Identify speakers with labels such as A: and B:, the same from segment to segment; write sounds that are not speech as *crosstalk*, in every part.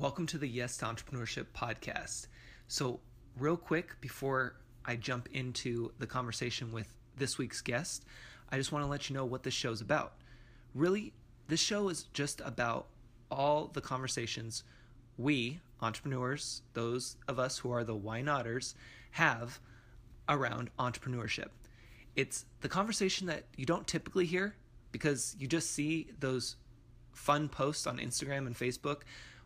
A: Welcome to the Yes to Entrepreneurship podcast. So, real quick, before I jump into the conversation with this week's guest, I just want to let you know what this show's about. Really, this show is just about all the conversations we, entrepreneurs, those of us who are the why notters, have around entrepreneurship. It's the conversation that you don't typically hear because you just see those fun posts on Instagram and Facebook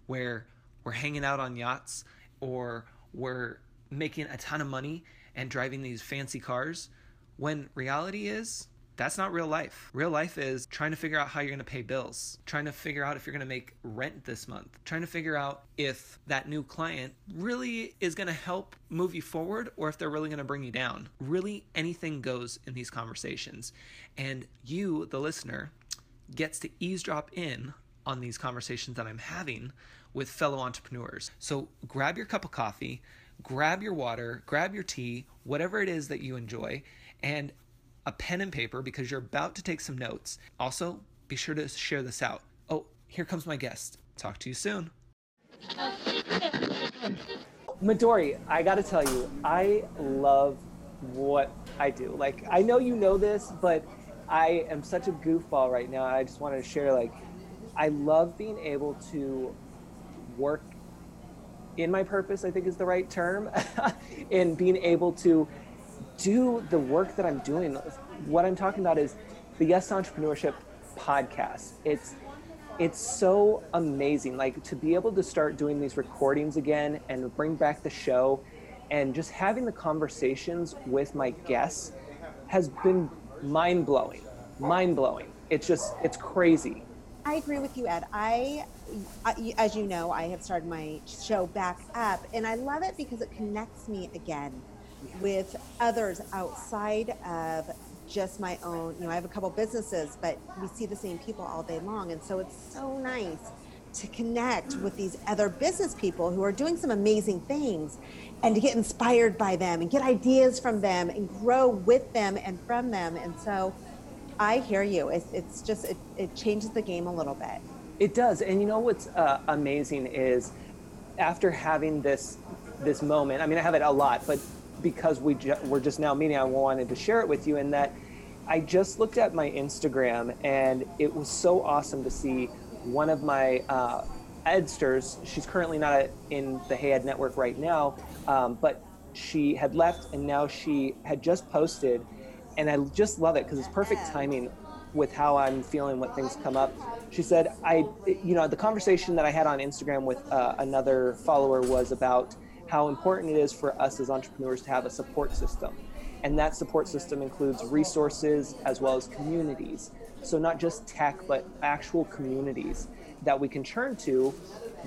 A: where we're hanging out on yachts or we're making a ton of money and driving these fancy cars when reality is that's not real life. Real life is trying to figure out how you're going to pay bills, trying to figure out if you're going to make rent this month, trying to figure out if that new client really is going to help move you forward or if they're really going to bring you down. Really, anything goes in these conversations. And you, the listener, gets to eavesdrop in on these conversations that I'm having with fellow entrepreneurs. So grab your cup of coffee, grab your water, grab your tea, whatever it is that you enjoy, and a pen and paper because you're about to take some notes. Also, be sure to share this out. Oh, here comes my guest. Talk to you soon.
B: Midori, I gotta tell you, I love what I do. Like, I know you know this, but I am such a goofball right now. I just wanted to share, like, I love being able to work in my purpose, I think is the right term, *laughs* and being able to do the work that I'm doing. What I'm talking about is the Yes Entrepreneurship podcast. It's it's so amazing like to be able to start doing these recordings again and bring back the show and just having the conversations with my guests has been mind blowing mind blowing it's just it's crazy
C: I agree with you, Ed. I, as you know, I have started my show back up, and I love it because it connects me again with others outside of just my own. You know, I have a couple businesses, but we see the same people all day long, and so it's so nice to connect with these other business people who are doing some amazing things and to get inspired by them and get ideas from them and grow with them and from them. And so I hear you. It's, it's just, it, it changes the game a little bit.
B: It does. And you know what's uh, amazing is after having this this moment, I mean, I have it a lot, but because we ju- we're just now meeting, I wanted to share it with you. And that I just looked at my Instagram, and it was so awesome to see one of my uh, Edsters. She's currently not in the Hey Ed network right now, um, but she had left, and now she had just posted and I just love it because it's perfect timing with how I'm feeling when things come up. She said, I, you know, the conversation that I had on Instagram with uh, another follower was about how important it is for us as entrepreneurs to have a support system. And that support system includes resources as well as communities. So, not just tech, but actual communities that we can turn to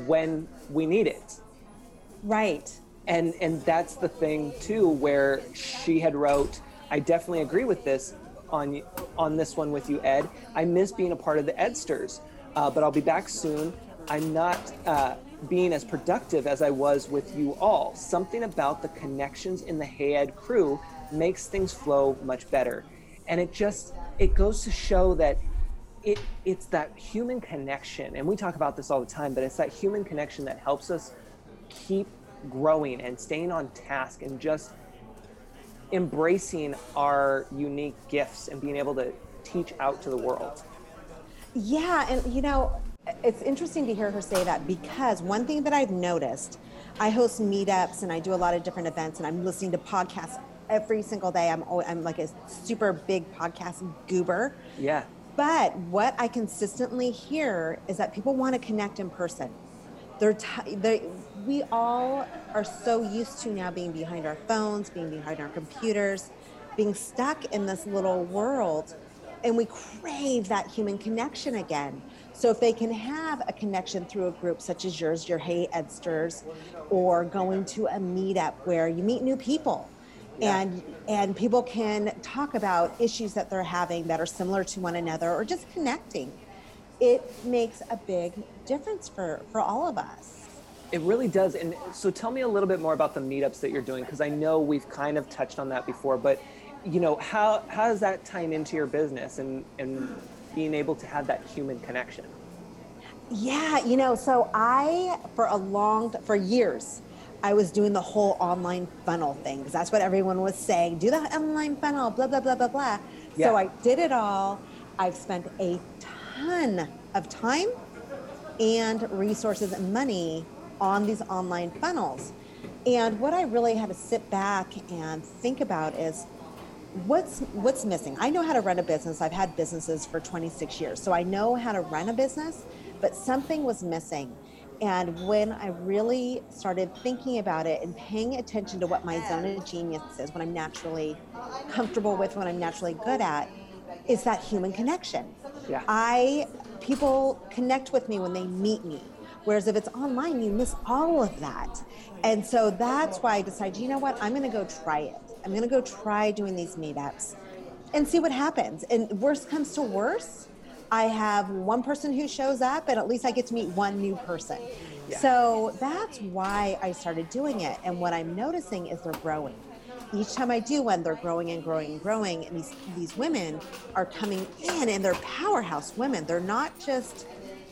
B: when we need it.
C: Right.
B: And, and that's the thing, too, where she had wrote, I definitely agree with this on on this one with you, Ed. I miss being a part of the Edsters, uh, but I'll be back soon. I'm not uh, being as productive as I was with you all. Something about the connections in the Hey Ed crew makes things flow much better, and it just it goes to show that it it's that human connection, and we talk about this all the time, but it's that human connection that helps us keep growing and staying on task and just embracing our unique gifts and being able to teach out to the world.
C: Yeah, and you know, it's interesting to hear her say that because one thing that I've noticed, I host meetups and I do a lot of different events, and I'm listening to podcasts every single day. I'm always, I'm like a super big podcast goober.
B: Yeah.
C: But what I consistently hear is that people want to connect in person. They're, t- they we all are so used to now being behind our phones, being behind our computers, being stuck in this little world, and we crave that human connection again. So if they can have a connection through a group such as yours, your Hey Edsters, or going to a meetup where you meet new people. Yeah. And and people can talk about issues that they're having that are similar to one another or just connecting. It makes a big difference for, for all of us.
B: It really does. And so tell me a little bit more about the meetups that you're doing, because I know we've kind of touched on that before, but you know, how, how does that tie into your business and, and being able to have that human connection?
C: Yeah, you know, so I for a long for years I was doing the whole online funnel thing because that's what everyone was saying. Do the online funnel, blah blah blah blah blah.
B: Yeah.
C: So I did it all. I've spent a ton of time and resources and money on these online funnels. And what I really had to sit back and think about is what's what's missing. I know how to run a business. I've had businesses for 26 years. So I know how to run a business, but something was missing. And when I really started thinking about it and paying attention to what my zone of genius is, what I'm naturally comfortable with, what I'm naturally good at, is that human connection.
B: Yeah.
C: I people connect with me when they meet me. Whereas if it's online, you miss all of that. And so that's why I decided, you know what, I'm gonna go try it. I'm gonna go try doing these meetups and see what happens. And worst comes to worst, I have one person who shows up and at least I get to meet one new person.
B: Yeah.
C: So that's why I started doing it. And what I'm noticing is they're growing. Each time I do one, they're growing and growing and growing. And these, these women are coming in and they're powerhouse women. They're not just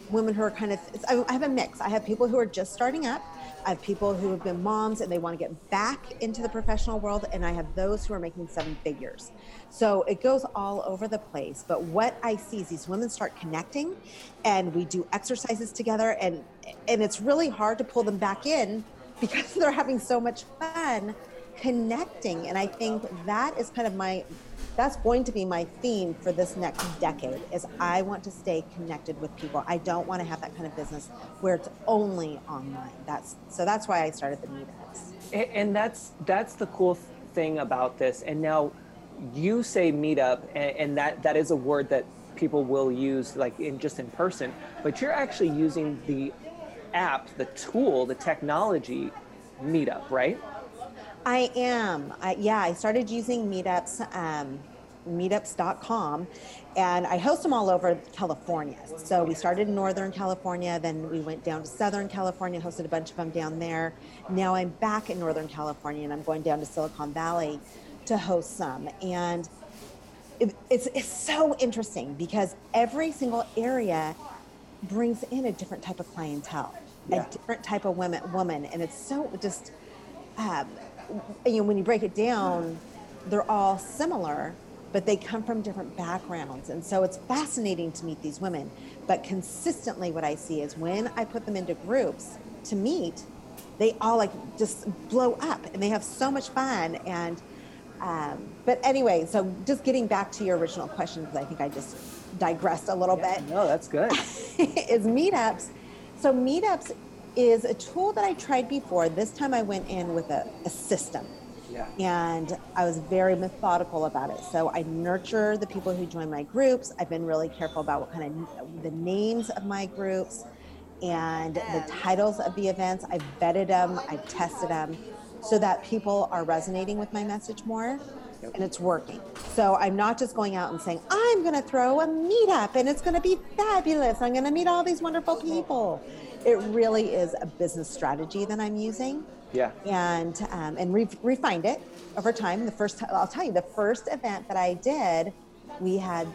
C: women who are kind of, I have a mix. I have people who are just starting up. I have people who have been moms and they want to get back into the professional world. And I have those who are making seven figures. So it goes all over the place. But what I see is these women start connecting and we do exercises together and and it's really hard to pull them back in because *laughs* they're having so much fun connecting. And I think that is kind of my that's going to be my theme for this next decade is I want to stay connected with people. I don't want to have that kind of business where it's only online. That's so that's why I started the meetups.
B: And that's that's the cool thing about this and now you say meetup and, and that that is a word that people will use like in just in person but you're actually using the app the tool the technology meetup right
C: I am. I, yeah, I started using meetups, um, meetups.com, and I host them all over California. So we started in Northern California, then we went down to Southern California, hosted a bunch of them down there. Now I'm back in Northern California and I'm going down to Silicon Valley to host some. And it, it's, it's so interesting because every single area brings in a different type of clientele,
B: Yeah.
C: a different type of women, woman. And it's so just, um, you know, when you break it down, they're all similar, but they come from different backgrounds. And so it's fascinating to meet these women. But consistently, what I see is when I put them into groups to meet, they all like just blow up and they have so much fun. And, um, but anyway, so just getting back to your original question, because I think I just digressed a little bit
B: no that's good *laughs*
C: is meetups. So meetups is a tool that I tried before. This time I went in with a, a system.
B: Yeah.
C: And I was very methodical about it. So I nurture the people who join my groups. I've been really careful about what kind of the names of my groups and the titles of the events. I've vetted them, I've tested them so that people are resonating with my message more and it's working. So I'm not just going out and saying, I'm going to throw a meetup and it's going to be fabulous. I'm going to meet all these wonderful people. It really is a business strategy that I'm using
B: yeah
C: and um, and re- refined it over time. The first, I'll tell you, the first event that I did, we had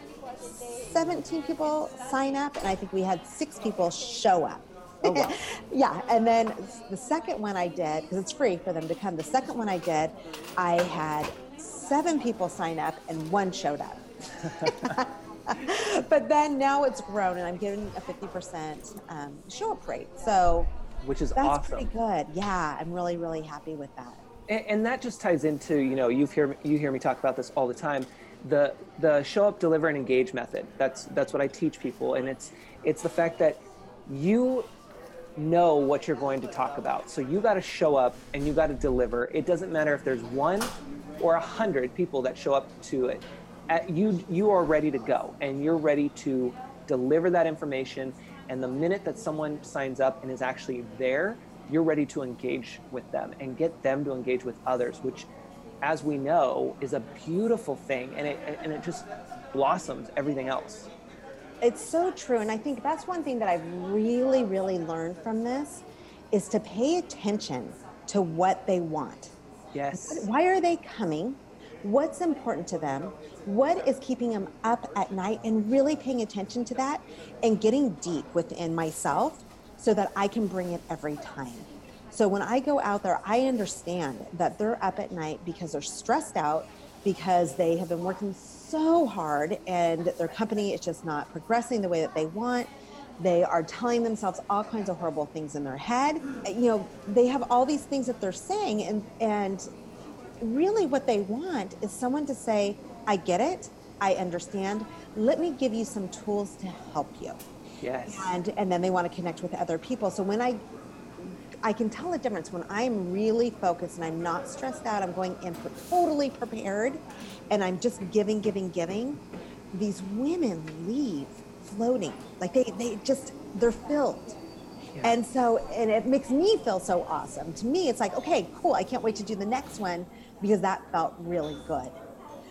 C: 17 people sign up, and I think we had six people show up.
B: Oh, wow. *laughs*
C: yeah, and then the second one I did because it's free for them to come. The second one I did, I had seven people sign up and one showed up. *laughs* *laughs* *laughs* but then now it's grown, and I'm getting a 50% um, show up rate. So
B: which is
C: that's
B: awesome.
C: pretty good. Yeah, I'm really, really happy with that.
B: and, and that just ties into you know you've hear you hear me talk about this all the time. The the show up deliver and engage method. That's that's what i teach people. And it's it's the fact that you know what you're going to talk about. So you got to show up and you got to deliver. It doesn't matter if there's one or a hundred people that show up to it At, you you are ready to go and you're ready to deliver that information and the minute that someone signs up and is actually there you're ready to engage with them and get them to engage with others, which, as we know, is a beautiful thing, and it and it just blossoms everything else.
C: It's so true. And I think that's one thing that I've really, really learned from this is to pay attention to what they want.
B: Yes.
C: Why are they coming? what's important to them, what is keeping them up at night, and really paying attention to that and getting deep within myself so that I can bring it every time. So when I go out there, I understand that they're up at night because they're stressed out, because they have been working so hard and their company is just not progressing the way that they want. They are telling themselves all kinds of horrible things in their head. You know, they have all these things that they're saying and and really what they want is someone to say, I get it, I understand. Let me give you some tools to help you.
B: Yes.
C: And and then they want to connect with other people. So when I I can tell the difference when I'm really focused and I'm not stressed out. I'm going in totally prepared and I'm just giving, giving, giving. These women leave floating. Like they, they just, they're filled. Yeah. And so, and it makes me feel so awesome. To me, it's like, okay, cool. I can't wait to do the next one because that felt really good.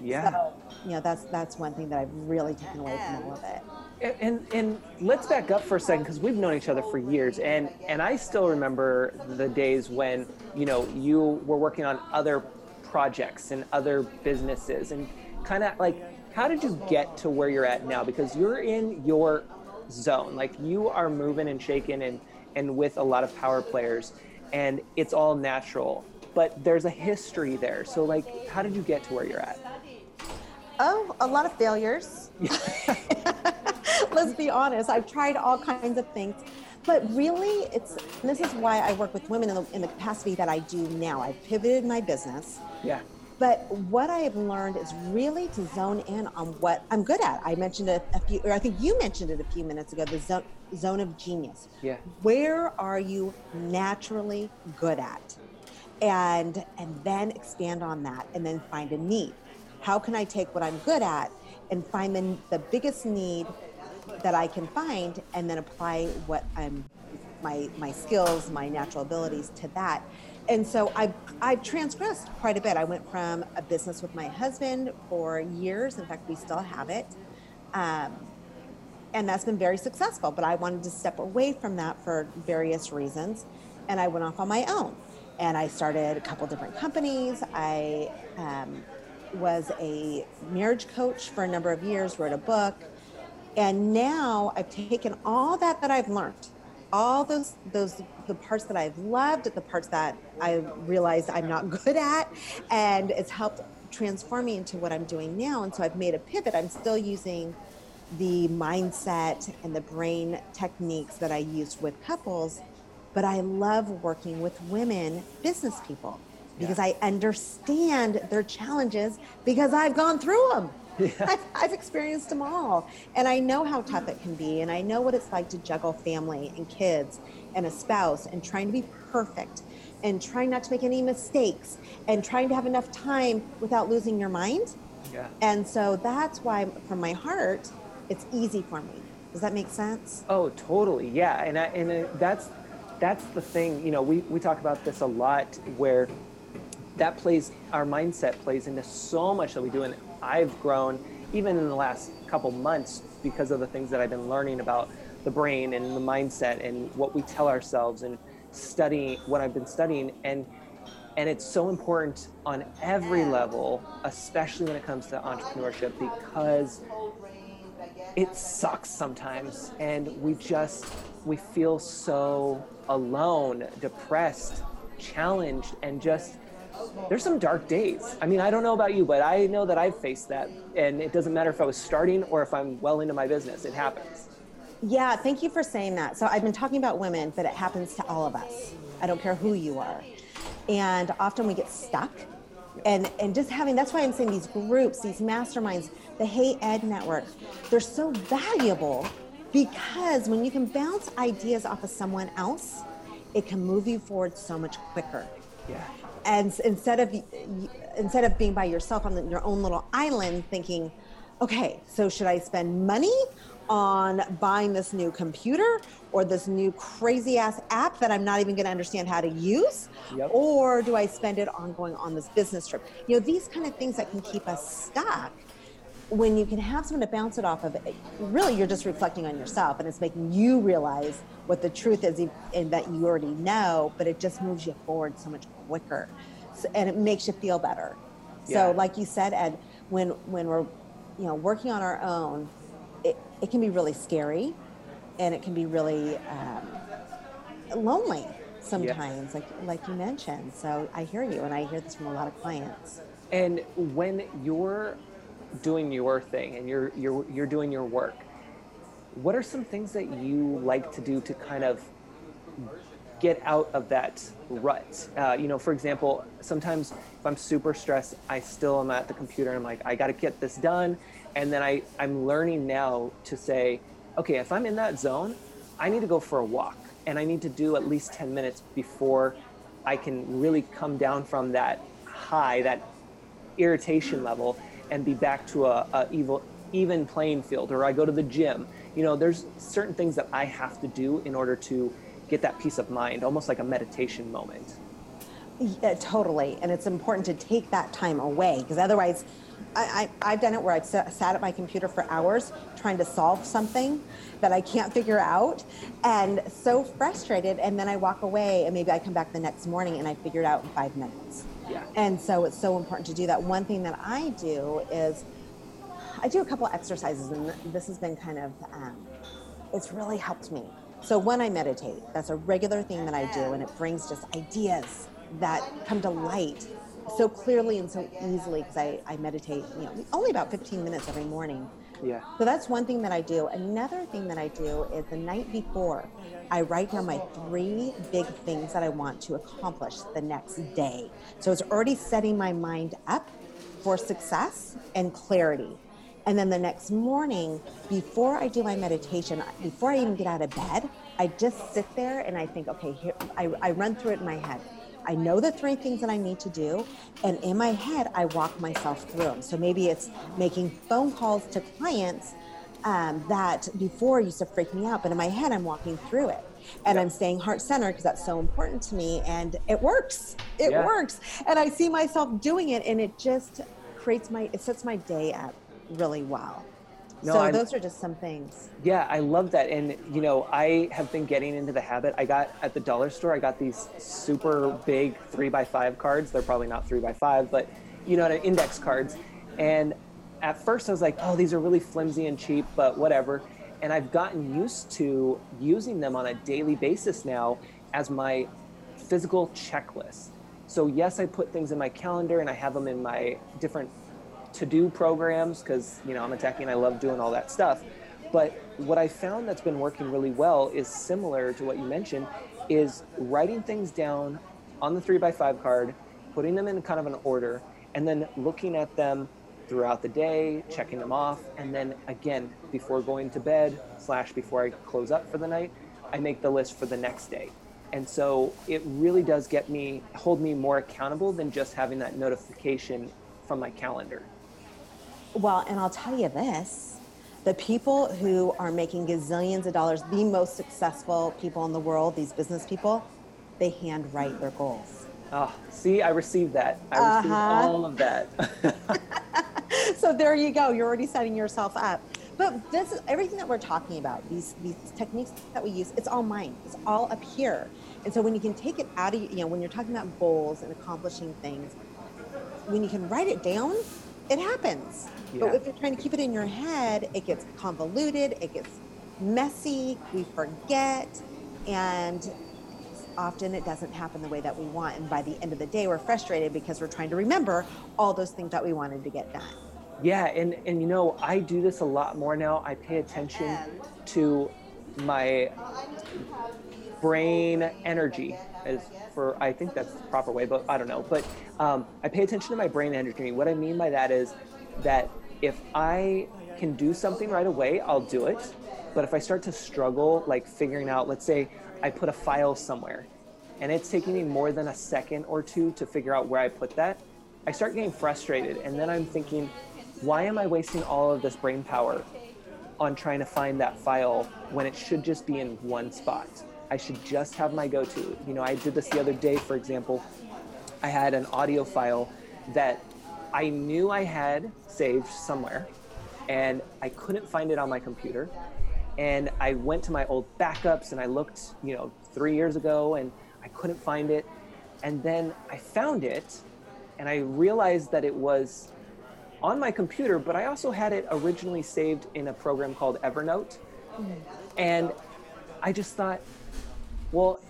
B: Yeah.
C: So, you know, that's that's one thing that I've really taken away from all of it.
B: And, and, and let's back up for a second because we've known each other for years, and and I still remember the days when you know you were working on other projects and other businesses, and kind of like how did you get to where you're at now? Because you're in your zone, like you are moving and shaking and and with a lot of power players, and it's all natural. But there's a history there. So like, how did you get to where you're at?
C: Oh, a lot of failures. *laughs* Let's be honest. I've tried all kinds of things, but really, it's this is why I work with women in the, in the capacity that I do now. I've pivoted my business.
B: Yeah.
C: But what I have learned is really to zone in on what I'm good at. I mentioned it a few, or I think you mentioned it a few minutes ago. The zone, zone of genius.
B: Yeah.
C: Where are you naturally good at? And and then expand on that, and then find a need how can I take what I'm good at and find the, the biggest need that I can find and then apply what I'm my my skills, my natural abilities to that. And so I I've transgressed quite a bit. I went from a business with my husband for years. In fact, we still have it. Um, and that's been very successful. But I wanted to step away from that for various reasons, and I went off on my own. And I started a couple different companies. I um, was a marriage coach for a number of years, wrote a book, and now I've taken all that that I've learned, all those those the parts that I've loved, the parts that I realized I'm not *laughs* good at, and it's helped transform me into what I'm doing now. And so I've made a pivot. I'm still using the mindset and the brain techniques that I used with couples, but I love working with women, business people because yeah. I understand their challenges because I've gone through them. Yeah. *laughs* I've, I've, experienced them all. And I know how tough it can be. And I know what it's like to juggle family and kids and a spouse and trying to be perfect and trying not to make any mistakes and trying to have enough time without losing your mind.
B: Yeah.
C: And so that's why, from my heart, it's easy for me. Does that make sense?
B: Oh, totally. Yeah. And, I, and that's, that's the thing, you know, we, we talk about this a lot where that plays our mindset plays into so much that we do. And i've grown even in the last couple months because of the things that i've been learning about the brain and the mindset and what we tell ourselves and studying what i've been studying. And and it's so important on every level especially when it comes to entrepreneurship because it sucks sometimes. And we just we feel so alone depressed challenged and just there's some dark days. I mean, I don't know about you, but I know that I've faced that. And it doesn't matter if I was starting or if I'm well into my business, it happens.
C: Yeah, thank you for saying that. So I've been talking about women, but it happens to all of us. I don't care who you are. And often we get stuck. And, and just having that's why I'm saying these groups, these masterminds, the Hey Ed Network, they're so valuable because when you can bounce ideas off of someone else, it can move you forward so much quicker.
B: Yeah
C: and instead of instead of being by yourself on your own little island thinking okay so should i spend money on buying this new computer or this new crazy ass app that i'm not even going to understand how to use yep. or do i spend it on going on this business trip you know these kind of things that can keep us stuck when you can have someone to bounce it off of really you're just reflecting on yourself and it's making you realize what the truth is and that you already know but it just moves you forward so much quicker so, and it makes you feel better So, like you said, Ed, when when we're you know working on our own, it, it can be really scary, and it can be really um, lonely sometimes, like like you mentioned. So I hear you, and I hear this from a lot of clients.
B: And when you're doing your thing and you're you're you're doing your work, what are some things that you like to do to kind of get out of that rut? Uh, you know, for example, sometimes if I'm super stressed, I still am at the computer and I'm like, I got to get this done. And then I I'm learning now to say, okay, if I'm in that zone, I need to go for a walk and I need to do at least 10 minutes before I can really come down from that high, that irritation level and be back to a, a evil even playing field or i go to the gym you know there's certain things that i have to do in order to get that peace of mind almost like a meditation moment
C: Yeah, totally. And it's important to take that time away because otherwise, I, I, I've done it where I've sa- sat at my computer for hours trying to solve something that I can't figure out and so frustrated. And then I walk away and maybe I come back the next morning and I figure it out in five minutes.
B: yeah
C: And so it's so important to do that. One thing that I do is I do a couple exercises, and this has been kind of, um, it's really helped me. So when I meditate, that's a regular thing that I do, and it brings just ideas that come to light so clearly and so easily because I, I meditate, you know, only about 15 minutes every morning.
B: yeah
C: So that's one thing that I do. Another thing that I do is the night before, I write down my three big things that I want to accomplish the next day. So it's already setting my mind up for success and clarity. And then the next morning, before I do my meditation, before I even get out of bed, I just sit there and I think, okay, here, I, I run through it in my head. I know the three things that I need to do, and in my head, I walk myself through them. So maybe it's making phone calls to clients um, that before used to freak me out, but in my head, I'm walking through it. And I'm staying heart centered because that's so important to me, and it works. It
B: Yeah.
C: works. And I see myself doing it, and it just creates my, it sets my day up really well.
B: No,
C: so
B: I'm-
C: those are just some things.
B: Yeah, I love that. And, you know, I have been getting into the habit. I got at the dollar store, I got these super big three by five cards. They're probably not three by five, but, you know, index cards. And at first I was like, oh, these are really flimsy and cheap, but whatever. And I've gotten used to using them on a daily basis now as my physical checklist. So, yes, I put things in my calendar and I have them in my different to do programs because you know I'm a techie and I love doing all that stuff. But what I found that's been working really well is similar to what you mentioned, is writing things down on the three by five card, putting them in kind of an order, and then looking at them throughout the day, checking them off, and then again before going to bed slash before I close up for the night, I make the list for the next day. And so it really does get me hold me more accountable than just having that notification from my calendar.
C: Well, and I'll tell you this the people who are making gazillions of dollars, the most successful people in the world, these business people, they handwrite their goals.
B: Ah, see, I received that. I received
C: Uh-huh.
B: all of that. *laughs*
C: so there you go. You're already setting yourself up. But this is everything that we're talking about, these these techniques that we use, it's all mind. It's all up here. And so when you can take it out of you know, when you're talking about goals and accomplishing things, when you can write it down, it happens.
B: Yeah.
C: But if you're trying to keep it in your head, it gets convoluted, it gets messy, we forget, and often it doesn't happen the way that we want. And by the end of the day, we're frustrated because we're trying to remember all those things that we wanted to get done.
B: yeah, and and you know, I do this a lot more now. I pay attention to my brain energy as for I think that's the proper way, but I don't know. But um, I pay attention to my brain energy. What I mean by that is that if I can do something right away, I'll do it. But if I start to struggle, like figuring out, let's say I put a file somewhere and it's taking me more than a second or two to figure out where I put that, I start getting frustrated. And then I'm thinking, why am I wasting all of this brain power on trying to find that file when it should just be in one spot? I should just have my go to. You know, I did this the other day, for example. I had an audio file that I knew I had saved somewhere and I couldn't find it on my computer. And I went to my old backups and I looked, you know, three years ago and I couldn't find it. And then I found it and I realized that it was on my computer, but I also had it originally saved in a program called Evernote. Mm-hmm. And I just thought, well,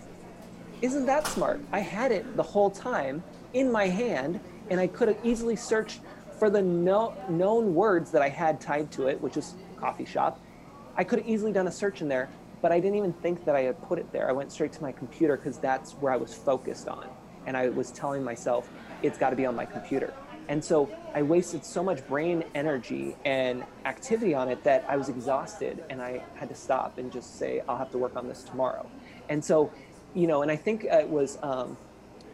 B: isn't that smart? I had it the whole time in my hand, and I could have easily searched for the no, known words that I had tied to it, which is coffee shop. I could have easily done a search in there, but I didn't even think that I had put it there. I went straight to my computer because that's where I was focused on. And I was telling myself, it's got to be on my computer. And so I wasted so much brain energy and activity on it that I was exhausted and I had to stop and just say, I'll have to work on this tomorrow. And so, you know, and I think it was, um,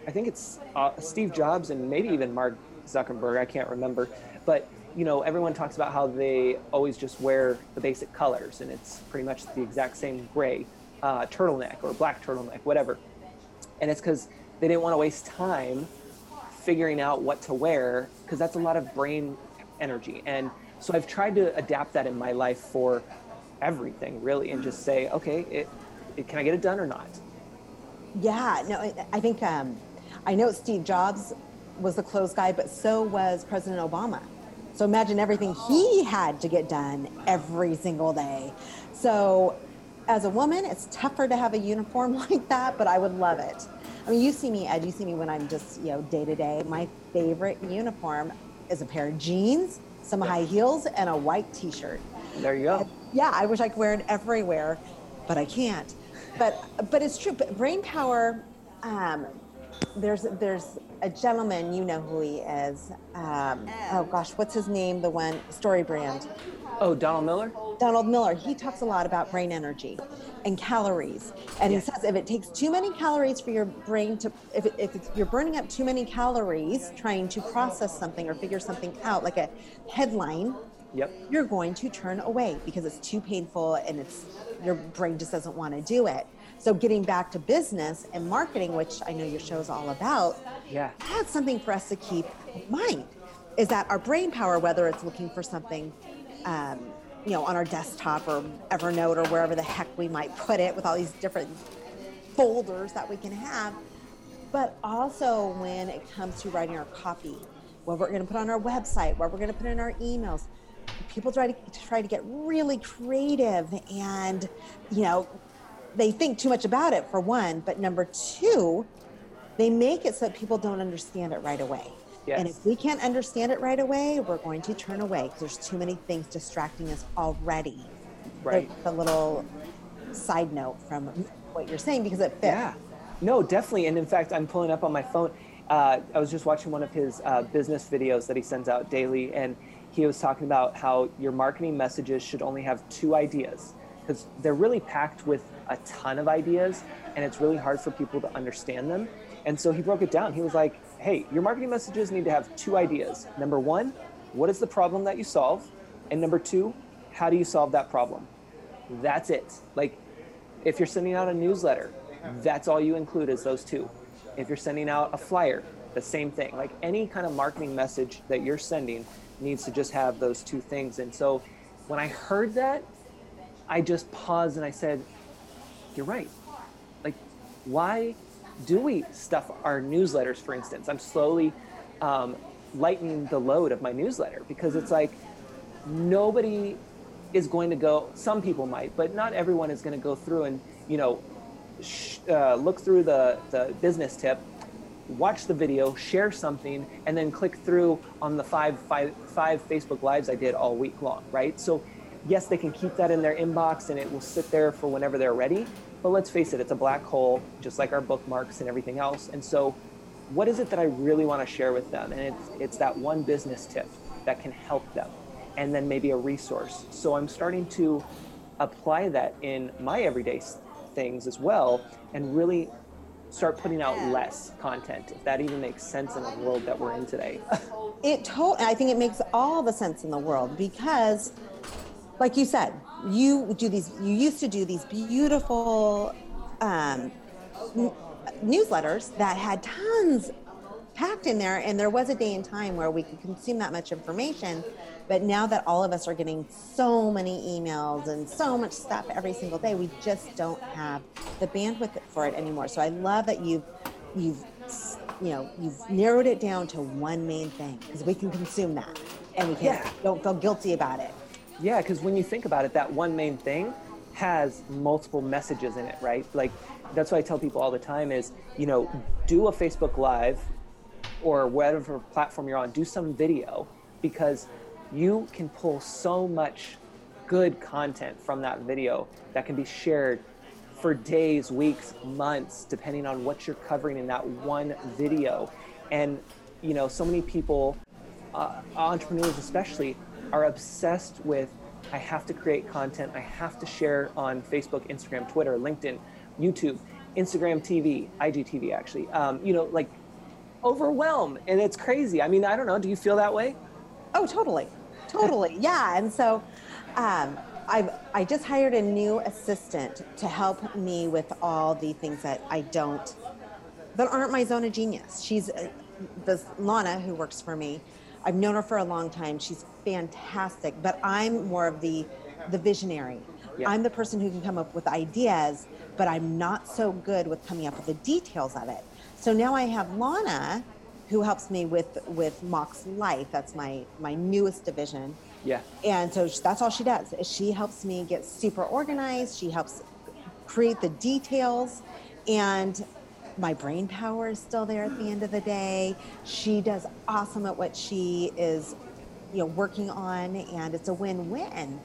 B: I think it's uh, Steve Jobs and maybe even Mark Zuckerberg, I can't remember. But, you know, everyone talks about how they always just wear the basic colors and it's pretty much the exact same gray uh, turtleneck or black turtleneck, whatever. And it's because they didn't want to waste time figuring out what to wear because that's a lot of brain energy. And so I've tried to adapt that in my life for everything really and just say, okay, it, it, can I get it done or not?
C: Yeah, no, I think um, I know Steve Jobs was the clothes guy, but so was President Obama. So imagine everything he had to get done every single day. So as a woman, it's tougher to have a uniform *laughs* like that, but I would love it. I mean, you see me, Ed, you see me when I'm just, you know, day to day. My favorite uniform is a pair of jeans, some high heels, and a white t shirt.
B: There you go.
C: yeah, I wish I could wear it everywhere, but I can't. But but it's true. But brain power, um, there's there's a gentleman, you know who he is. Um, oh gosh, what's his name? The one story brand.
B: Oh, Donald Miller?
C: Donald Miller. He talks a lot about brain energy and calories. And he says if it takes too many calories for your brain to, if, it, if you're burning up too many calories trying to process something or figure something out, like a headline,
B: yep.
C: you're going to turn away because it's too painful and it's your brain just doesn't want to do it. So getting back to business and marketing, which I know your show is all about,
B: yeah,
C: that's something for us to keep in mind. Is that our brain power, whether it's looking for something, um, you know, on our desktop or Evernote or wherever the heck we might put it, with all these different folders that we can have, but also when it comes to writing our copy, what we're going to put on our website, what we're going to put in our emails. People try to try to get really creative and you know they think too much about it for one, but number two, they make it so that people don't understand it right away.
B: Yes.
C: And if we can't understand it right away, we're going to turn away because there's too many things distracting us already.
B: Right.
C: A little side note from what you're saying because it fits.
B: Yeah. No, definitely. And in fact, I'm pulling up on my phone. Uh, I was just watching one of his uh, business videos that he sends out daily, and he was talking about how your marketing messages should only have two ideas because they're really packed with a ton of ideas and it's really hard for people to understand them. And so he broke it down. He was like, hey, your marketing messages need to have two ideas. Number one, what is the problem that you solve? And number two, how do you solve that problem? That's it. Like, if you're sending out a newsletter, that's all you include is those two. If you're sending out a flyer, the same thing. Like any kind of marketing message that you're sending needs to just have those two things. And so when I heard that, I just paused and I said, you're right. Like, why do we stuff our newsletters, for instance? I'm slowly um, lightening the load of my newsletter because it's like nobody is going to go, some people might, but not everyone is going to go through and, you know, sh- uh, look through the, the business tip, watch the video, share something, and then click through on the five, five, five Facebook Lives I did all week long, right? So, yes, they can keep that in their inbox and it will sit there for whenever they're ready. But let's face it, it's a black hole, just like our bookmarks and everything else. And so, what is it that I really want to share with them? And it's, it's that one business tip that can help them, and then maybe a resource. So, I'm starting to apply that in my everyday things as well, and really start putting out less content, if that even makes sense in the world that we're in today.
C: it totally, I think it makes all the sense in the world because, like you said, you do these you used to do these beautiful um, n- newsletters that had tons packed in there and there was a day and time where we could consume that much information but now that all of us are getting so many emails and so much stuff every single day we just don't have the bandwidth for it anymore so i love that you've you've you know you've narrowed it down to one main thing because we can consume that and we can
B: Yeah.
C: don't feel guilty about it
B: Yeah, because when you think about it, that one main thing has multiple messages in it, right? Like that's what I tell people all the time is, you know, do a Facebook Live or whatever platform you're on, do some video because you can pull so much good content from that video that can be shared for days, weeks, months, depending on what you're covering in that one video. And, you know, so many people, uh, entrepreneurs especially, are obsessed with I have to create content, I have to share on Facebook, Instagram, Twitter, LinkedIn, YouTube, Instagram TV, IGTV actually. Um, you know, like overwhelm. And it's crazy. I mean, I don't know. Do you feel that way?
C: Oh, totally, totally, *laughs* yeah. And so, um, I've I just hired a new assistant to help me with all the things that I don't, that aren't my zone of genius. She's uh, this Lana who works for me. I've known her for a long time. She's fantastic, but I'm more of the the visionary.
B: Yeah.
C: I'm the person who can come up with ideas, but I'm not so good with coming up with the details of it. So now I have Lana, who helps me with with Mox Life. That's my my newest division.
B: Yeah.
C: And so that's all she does. Is she helps me get super organized. She helps create the details, and my brain power is still there at the end of the day. She does awesome at what she is, you know, working on, and it's a win-win.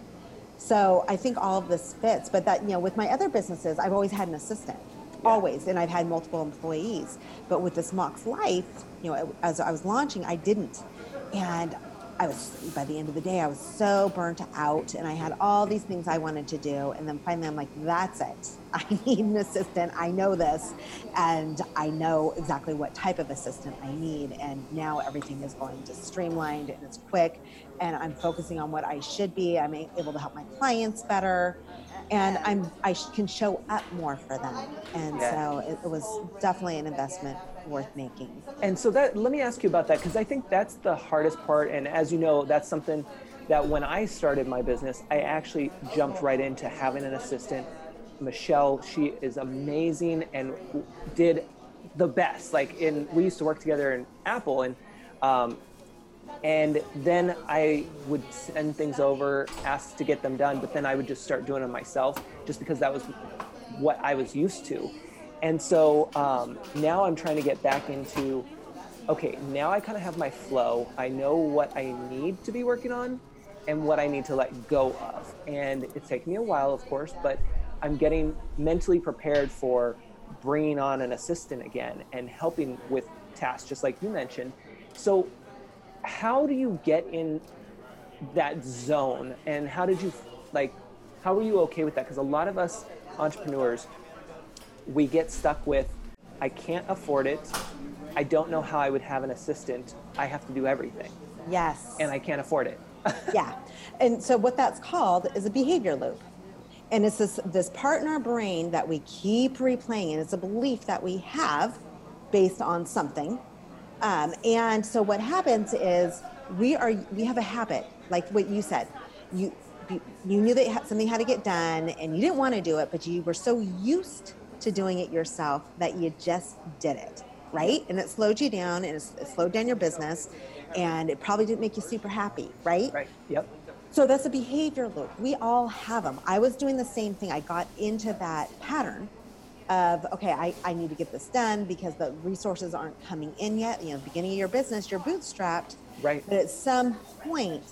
C: So I think all of this fits. But that you know, with my other businesses, I've always had an assistant, always, and I've had multiple employees. But with this Mox Life, you know, as I was launching, I didn't, and I was by the end of the day, I was so burnt out, and I had all these things I wanted to do, and then finally, I'm like, that's it. *laughs* I need an assistant. I know this, and I know exactly what type of assistant I need. And now everything is going just streamlined and it's quick, and I'm focusing on what I should be. I'm able to help my clients better, and I'm I can show up more for them. And so it, it was definitely an investment worth making.
B: And so that let me ask you about that because I think that's the hardest part. And as you know, that's something that when I started my business, I actually jumped right into having an assistant. Michelle, she is amazing and did the best. Like in we used to work together in Apple and um, and then I would send things over, ask to get them done, but then I would just start doing them myself just because that was what I was used to. And so um, now I'm trying to get back into okay, now I kind of have my flow. I know what I need to be working on and what I need to let go of. And it's taken me a while, of course, but I'm getting mentally prepared for bringing on an assistant again and helping with tasks, just like you mentioned. So, how do you get in that zone and how did you like how were you okay with that because a lot of us entrepreneurs we get stuck with i can't afford it i don't know how i would have an assistant i have to do everything
C: Yes.
B: and i can't afford it *laughs*
C: yeah. And so what that's called is a behavior loop. And it's this this part in our brain that we keep replaying, and it's a belief that we have based on something. Um, and so what happens is we are we have a habit, like what you said. You you knew that something had to get done, and you didn't want to do it, but you were so used to doing it yourself that you just did it, right? And it slowed you down, and it slowed down your business, and it probably didn't make you super happy, right?
B: right yep
C: So that's a behavior loop. We all have them. I was doing the same thing. I got into that pattern of, okay, I, I need to get this done because the resources aren't coming in yet. You know, beginning of your business, you're bootstrapped.
B: Right.
C: But at some point,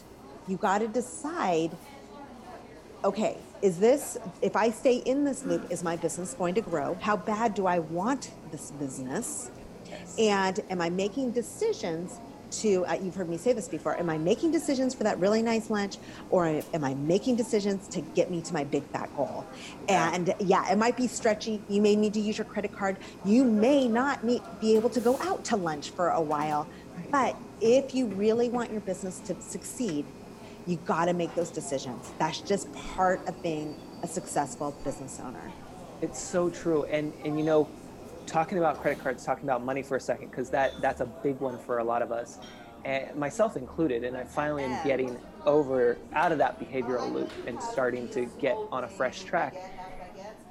C: you got to decide, okay, is this, if I stay in this loop, is my business going to grow? How bad do I want this business? And am I making decisions to, uh, you've heard me say this before, am I making decisions for that really nice lunch or am I making decisions to get me to my big fat goal? And yeah, it might be stretchy. You may need to use your credit card. You may not need, be able to go out to lunch for a while. But if you really want your business to succeed, you got to make those decisions. That's just part of being a successful business owner.
B: It's so true. And and you know, talking about credit cards, talking about money for a second, because that that's a big one for a lot of us, and myself included. And I finally am getting over out of that behavioral loop and starting to get on a fresh track.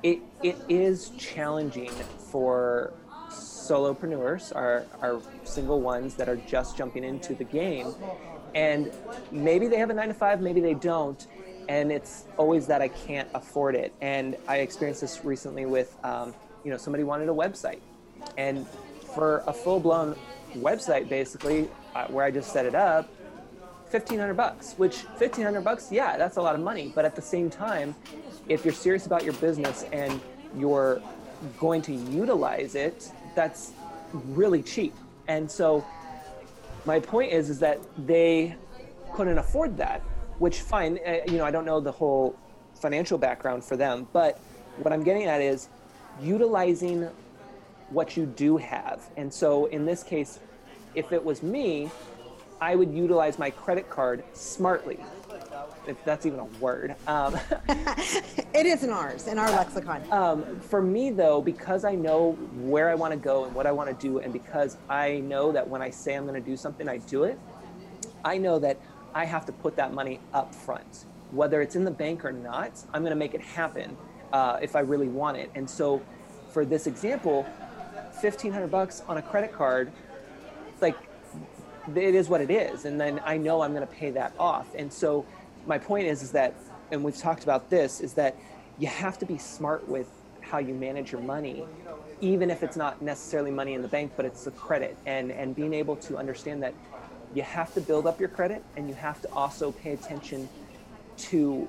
B: It it is challenging for solopreneurs, our our single ones that are just jumping into the game. And maybe they have a nine to five, maybe they don't. And it's always that I can't afford it. And I experienced this recently with, um, you know, somebody wanted a website. And for a full blown website, basically, uh, where I just set it up, 1500 bucks, which 1500 bucks, yeah, that's a lot of money. But at the same time, if you're serious about your business and you're going to utilize it, that's really cheap. And so my point is, is that they couldn't afford that, which fine, uh, you know, I don't know the whole financial background for them, but what I'm getting at is utilizing what you do have. And so in this case, if it was me, I would utilize my credit card smartly, if that's even a word. Um, *laughs*
C: it is in ours, in our lexicon.
B: Um, for me, though, because I know where I want to go and what I want to do, and because I know that when I say I'm going to do something, I do it, I know that I have to put that money up front. Whether it's in the bank or not, I'm going to make it happen uh, if I really want it. And so, for this example, 1500 bucks on a credit card, like it is what it is and then i know i'm going to pay that off and so my point is is that and we've talked about this is that you have to be smart with how you manage your money even if it's not necessarily money in the bank but it's the credit and and being able to understand that you have to build up your credit and you have to also pay attention to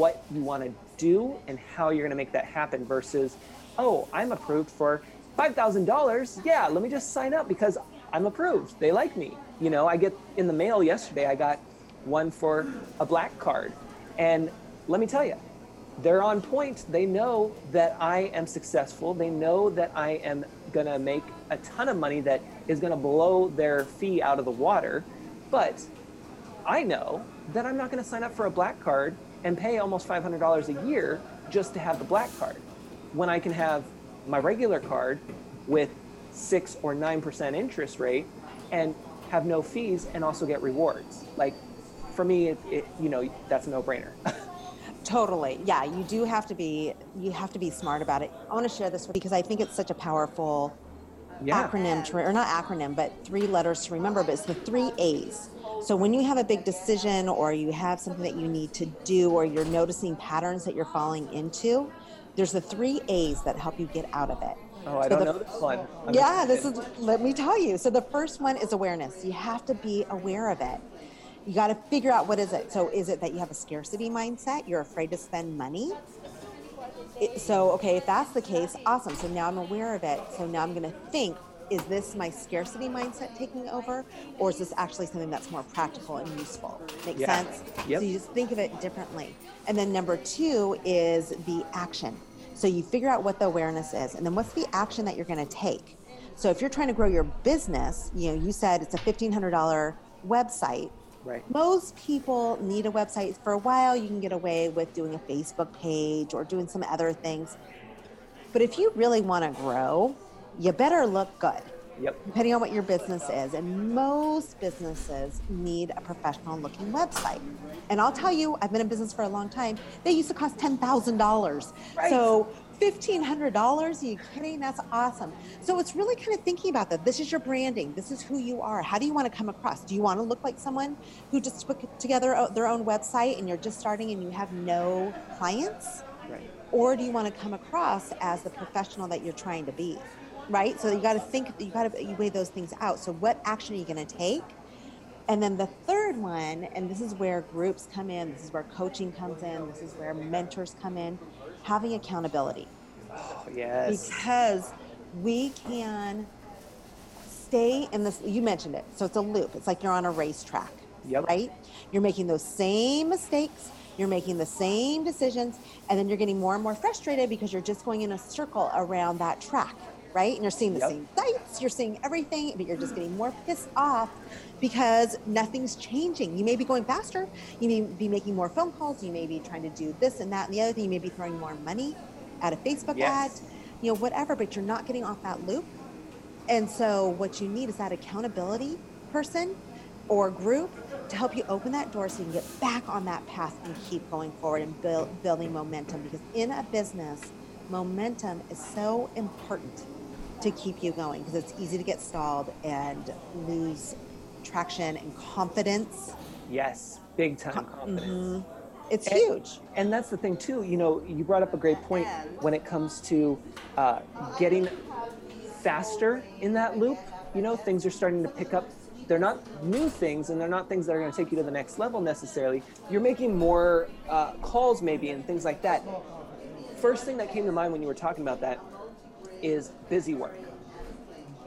B: what you want to do and how you're going to make that happen versus oh i'm approved for $5000 yeah let me just sign up because I'm approved. They like me. You know, I get in the mail yesterday, I got one for a black card. And let me tell you, they're on point. They know that I am successful. They know that I am going to make a ton of money that is going to blow their fee out of the water. But I know that I'm not going to sign up for a black card and pay almost $500 a year just to have the black card when I can have my regular card with six or nine percent interest rate and have no fees and also get rewards. Like for me, it, it you know that's a no-brainer. *laughs*
C: totally, yeah. You do have to be you have to be smart about it. I want to share this with because I think it's such a powerful yeah. acronym to, or not acronym, but three letters to remember. But it's the three A's. So when you have a big decision or you have something that you need to do or you're noticing patterns that you're falling into, there's the three A's that help you get out of it.
B: Oh, I so don't the, know this one. I'm
C: yeah, excited. this is, let me tell you. So the first one is awareness. You have to be aware of it. You got to figure out what is it. So is it that you have a scarcity mindset? You're afraid to spend money? It, so, okay, if that's the case, awesome. So now I'm aware of it. So now I'm going to think, is this my scarcity mindset taking over? Or is this actually something that's more practical and useful? Make yeah. sense? Yep. So you just think of it differently. And then number two is the action. So you figure out what the awareness is, and then what's the action that you're going to take. So if you're trying to grow your business, you know, you said it's a $1,500 website.
B: Right.
C: Most people need a website. For a while, you can get away with doing a Facebook page or doing some other things. But if you really want to grow, you better look good.
B: Yep.
C: Depending on what your business is. And most businesses need a professional looking website. And I'll tell you, I've been in business for a long time. They used to cost $10,000. Right. So $1,500? Are you kidding? That's awesome. So it's really kind of thinking about that. This is your branding. This is who you are. How do you want to come across? Do you want to look like someone who just put together uh, their own website and you're just starting and you have no clients?
B: Right.
C: Or do you want to come across as the professional that you're trying to be? right? So you got to think, you got to you weigh those things out. So what action are you going to take? And then the third one, and this is where groups come in, this is where coaching comes in, this is where mentors come in, having accountability.
B: Oh, yes.
C: Because we can stay in this, you mentioned it. So it's a loop. It's like you're on a racetrack,
B: yep.
C: right? You're making those same mistakes, you're making the same decisions, and then you're getting more and more frustrated because you're just going in a circle around that track right? And you're seeing the yep. same sights, you're seeing everything, but you're just getting more pissed off because nothing's changing. You may be going faster, you may be making more phone calls, you may be trying to do this and that and the other thing, you may be throwing more money at a Facebook yes. ad, you know, whatever, but you're not getting off that loop. And so what you need is that accountability person or group to help you open that door so you can get back on that path and keep going forward and build, building momentum because in a business, momentum is so important to keep you going because it's easy to get stalled and lose traction and confidence.
B: Yes, big time confidence. Mm-hmm.
C: It's
B: and,
C: huge.
B: And that's the thing too. You know, you brought up a great point when it comes to uh, getting faster in that loop. You know, things are starting to pick up. They're not new things, and they're not things that are going to take you to the next level necessarily. You're making more uh, calls, maybe, and things like that. First thing that came to mind when you were talking about that is busy work.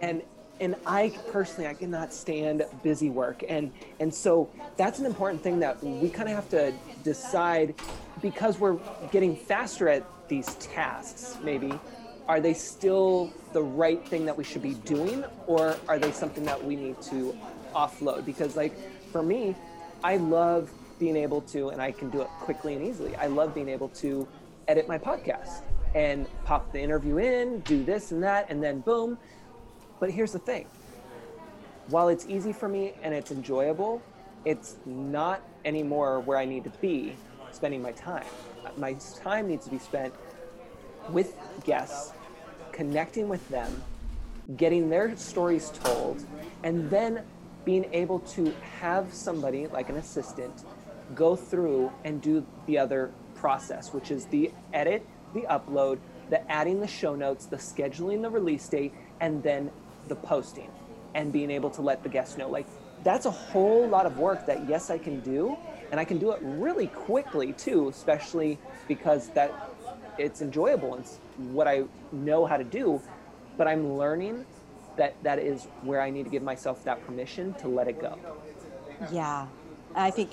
B: And and I personally I cannot stand busy work. And and so that's an important thing that we kind of have to decide because we're getting faster at these tasks maybe are they still the right thing that we should be doing or are they something that we need to offload? Because like for me I love being able to and I can do it quickly and easily I love being able to edit my podcast and pop the interview in do this and that and then boom but here's the thing while it's easy for me and it's enjoyable, it's not anymore where I need to be spending my time. My time needs to be spent with guests, connecting with them, getting their stories told, and then being able to have somebody like an assistant go through and do the other process, which is the edit, the upload, the adding the show notes, the scheduling the release date, and then the posting and being able to let the guests know. Like that's a whole lot of work that yes I can do and I can do it really quickly too, especially because that it's enjoyable and it's what I know how to do, but I'm learning that that is where I need to give myself that permission to let it go.
C: Yeah. I think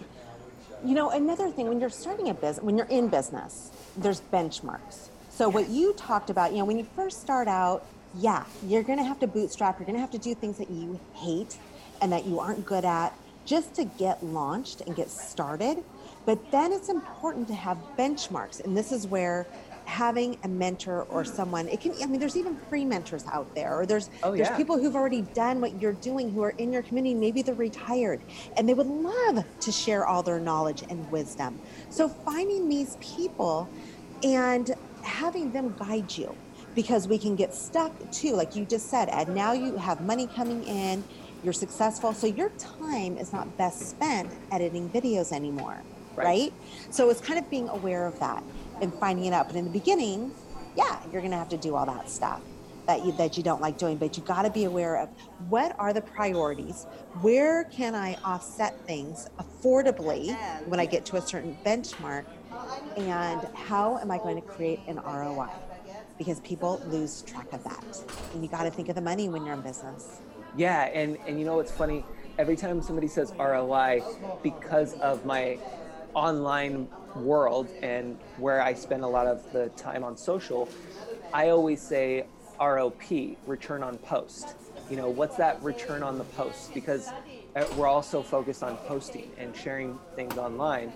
C: you know another thing when you're starting a business when you're in business, there's benchmarks. So what you talked about, you know, when you first start out, yeah, you're going to have to bootstrap. You're going to have to do things that you hate and that you aren't good at just to get launched and get started. But then it's important to have benchmarks. And this is where having a mentor or someone it can i mean there's even free mentors out there or there's oh, there's people who've already done what you're doing who are in your community maybe they're retired and they would love to share all their knowledge and wisdom so finding these people and having them guide you because we can get stuck too, like you just said, Ed. Now you have money coming in, you're successful, so your time is not best spent editing videos anymore, right? right? So it's kind of being aware of that and finding it out. But in the beginning, yeah, you're going to have to do all that stuff that you that you don't like doing but you got to be aware of what are the priorities where can i offset things affordably when i get to a certain benchmark and how am i going to create an roi because people lose track of that. And you got to think of the money when you're in business.
B: Yeah, and and you know what's funny? Every time somebody says ROI, because of my online world and where I spend a lot of the time on social, I always say ROP, return on post. You know, what's that return on the post? Because uh, we're also focused on posting and sharing things online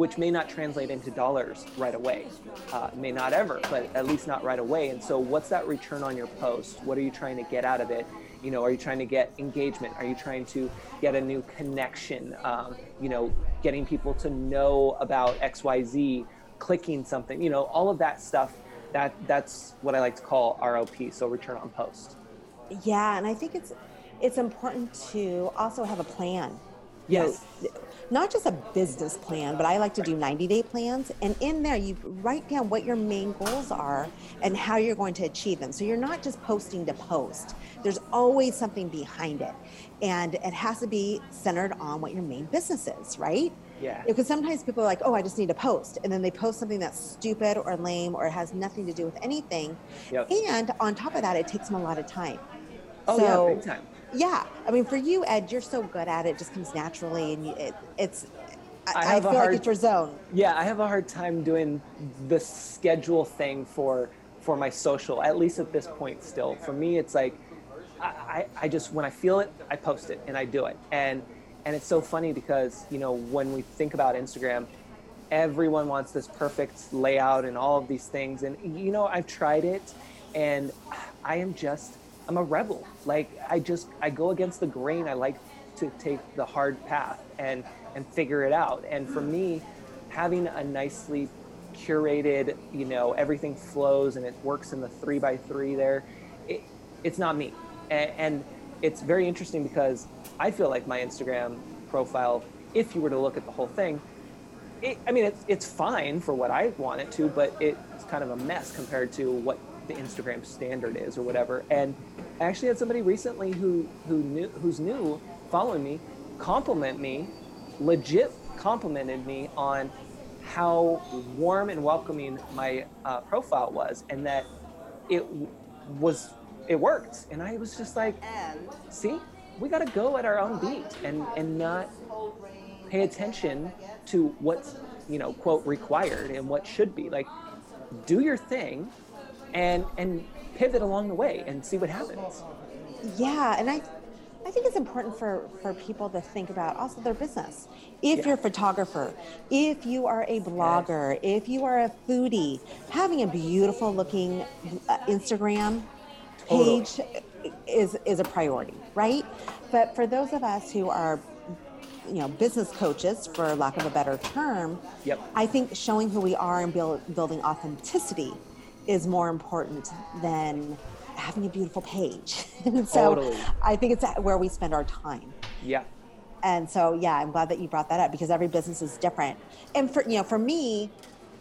B: which may not translate into dollars right away. Uh, may not ever, but at least not right away. And so, what's that return on your post? What are you trying to get out of it? You know, are you trying to get engagement? Are you trying to get a new connection? Um, you know, getting people to know about X, Y, Z, clicking something. You know, all of that stuff. That that's what I like to call ROP. So return on post.
C: Yeah, and I think it's it's important to also have a plan.
B: Yes.
C: You know, not just a business plan, but I like to do 90 day plans. And in there, you write down what your main goals are and how you're going to achieve them. So you're not just posting to post, there's always something behind it. And it has to be centered on what your main business is, right?
B: Yeah.
C: Because sometimes people are like, oh, I just need to post. And then they post something that's stupid or lame or it has nothing to do with anything. Yep. And on top of that, it takes them a lot of time.
B: Oh, so, yeah, big time
C: yeah i mean for you ed you're so good at it, it just comes naturally and you, it, it's
B: I,
C: I feel hard, like it's your zone.
B: Yeah i have a hard time doing the schedule thing for for my social at least at this point still. For me it's like I, I just when i feel it i post it and i do it. And and it's so funny because you know when we think about instagram everyone wants this perfect layout and all of these things. And you know i've tried it and i am just I'm a rebel. Like I just I go against the grain. I like to take the hard path and and figure it out. And for me, having a nicely curated, you know, everything flows and it works in the three by three there. it, it's not me. And, and it's very interesting because I feel like my Instagram profile, if you were to look at the whole thing, it, I mean, it's, it's fine for what I want it to, but it's kind of a mess compared to what the Instagram standard is or whatever. And I actually had somebody recently who, who knew, who's new following me compliment me, legit complimented me on how warm and welcoming my uh, profile was and that it was it worked and i was just like see we got to go at our own beat and and not pay attention to what's you know quote required and what should be like do your thing and and pivot along the way and see what happens
C: yeah and i I think it's important for, for people to think about also their business. If yeah. you're a photographer, if you are a blogger, if you are a foodie, having a beautiful looking uh, Instagram page totally. is is a priority, right? But for those of us who are you know business coaches for lack of a better term
B: yep.
C: i think showing who we are and build, building authenticity is more important than having a beautiful page. *laughs* and so totally. I think it's where we spend our time.
B: Yeah.
C: And so yeah, I'm glad that you brought that up because every business is different. And for you know, for me,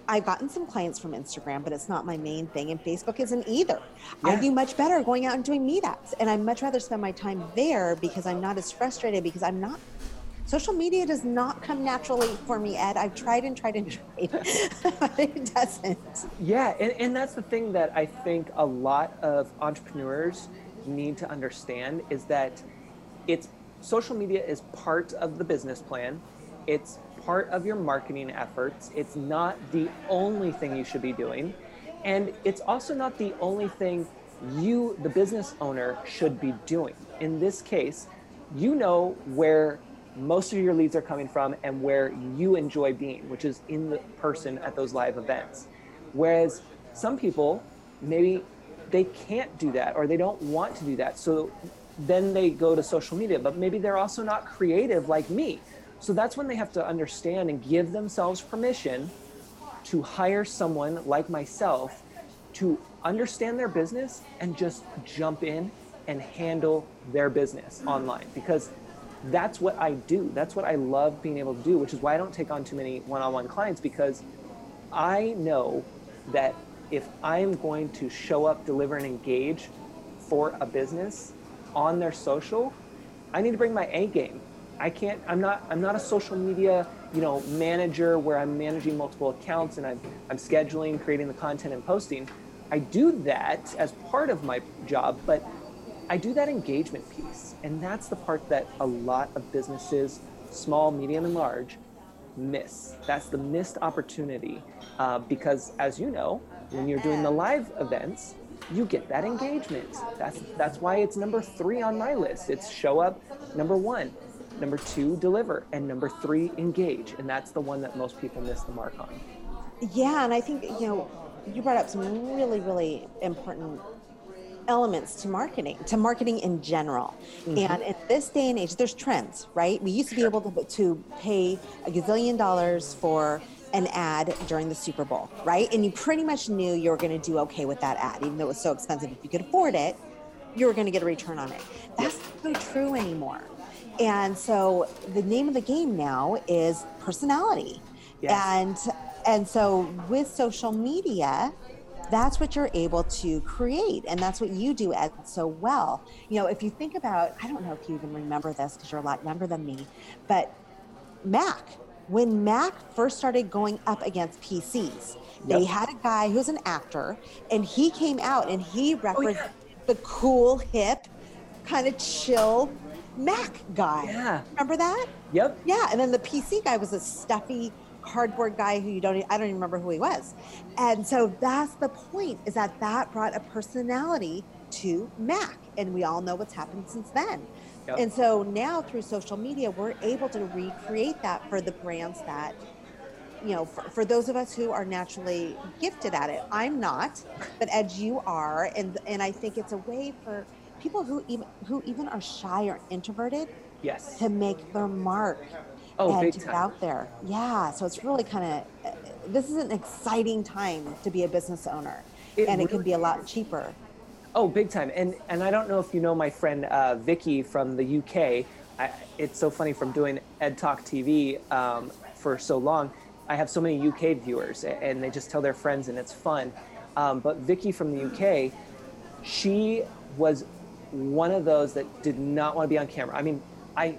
C: I've gotten some clients from Instagram, but it's not my main thing, and Facebook isn't either. Yeah. I do much better going out and doing meetups, and I'd much rather spend my time there because I'm not as frustrated because I'm not social media does not come naturally for me, Ed. I've tried and tried and tried, but *laughs* it doesn't.
B: Yeah, and, and that's the thing that I think a lot of entrepreneurs need to understand is that it's social media is part of the business plan. It's part of your marketing efforts. It's not the only thing you should be doing. And it's also not the only thing you, the business owner, should be doing. In this case, you know where most of your leads are coming from and where you enjoy being, which is in the person at those live events. Whereas some people, maybe they can't do that or they don't want to do that. So then they go to social media, but maybe they're also not creative like me. So that's when they have to understand and give themselves permission to hire someone like myself to understand their business and just jump in and handle their business online because that's what I do. That's what I love being able to do, which is why I don't take on too many one on one clients because I know that if I am going to show up, deliver, and engage for a business on their social, I need to bring my A game. I can't, I'm not, I'm not a social media, you know, manager where I'm managing multiple accounts and I'm, I'm scheduling, creating the content and posting. I do that as part of my job, but I do that engagement piece. And that's the part that a lot of businesses, small, medium, and large, miss. That's the missed opportunity. Uh, because as you know, when you're doing the live events, you get that engagement. That's that's why it's number three on my list. It's show up, number one, number two, deliver, and number three, engage. And that's the one that most people miss the mark on.
C: Yeah, and I think you know you brought up some really really important elements to marketing, to marketing in general. Mm-hmm. And in this day and age, there's trends, right? We used to be able to, to pay a gazillion dollars for an ad during the Super Bowl, right? And you pretty much knew you were going to do okay with that ad, even though it was so expensive. If you could afford it, you were going to get a return on it. That's not true anymore. And so the name of the game now is personality. Yes. And and so with social media, that's what you're able to create and that's what you do Ed so well. You know if you think about i don't know if you even remember this because you're a lot younger than me but mac when mac first started going up against pcs they yep. had a guy who's an actor and he came out and he represented oh, yeah. the cool hip kind of chill mac guy.
B: Yeah.
C: Remember that?
B: Yep.
C: Yeah and then the pc guy was a stuffy cardboard guy who you don't I don't even remember who he was. And so that's the point is that that brought a personality to Mac and we all know what's happened since then. Yep. And so now through social media we're able to recreate that for the brands that you know, for, for, those of us who are naturally gifted at it, I'm not, but as you are, and and I think it's a way for people who even who even are shy or introverted,
B: yes,
C: to make their mark
B: oh,
C: and
B: to
C: get out there. Yeah. So it's really kind of, this is an exciting time to be a business owner it and really, it can be a lot cheaper.
B: Oh, big time. And and I don't know if you know my friend uh, Vicky from the UK. I, it's so funny from doing Ed Talk TV um, for so long. I have so many UK viewers, and they just tell their friends, and it's fun. Um, but Vicky from the UK, she was one of those that did not want to be on camera. I mean, I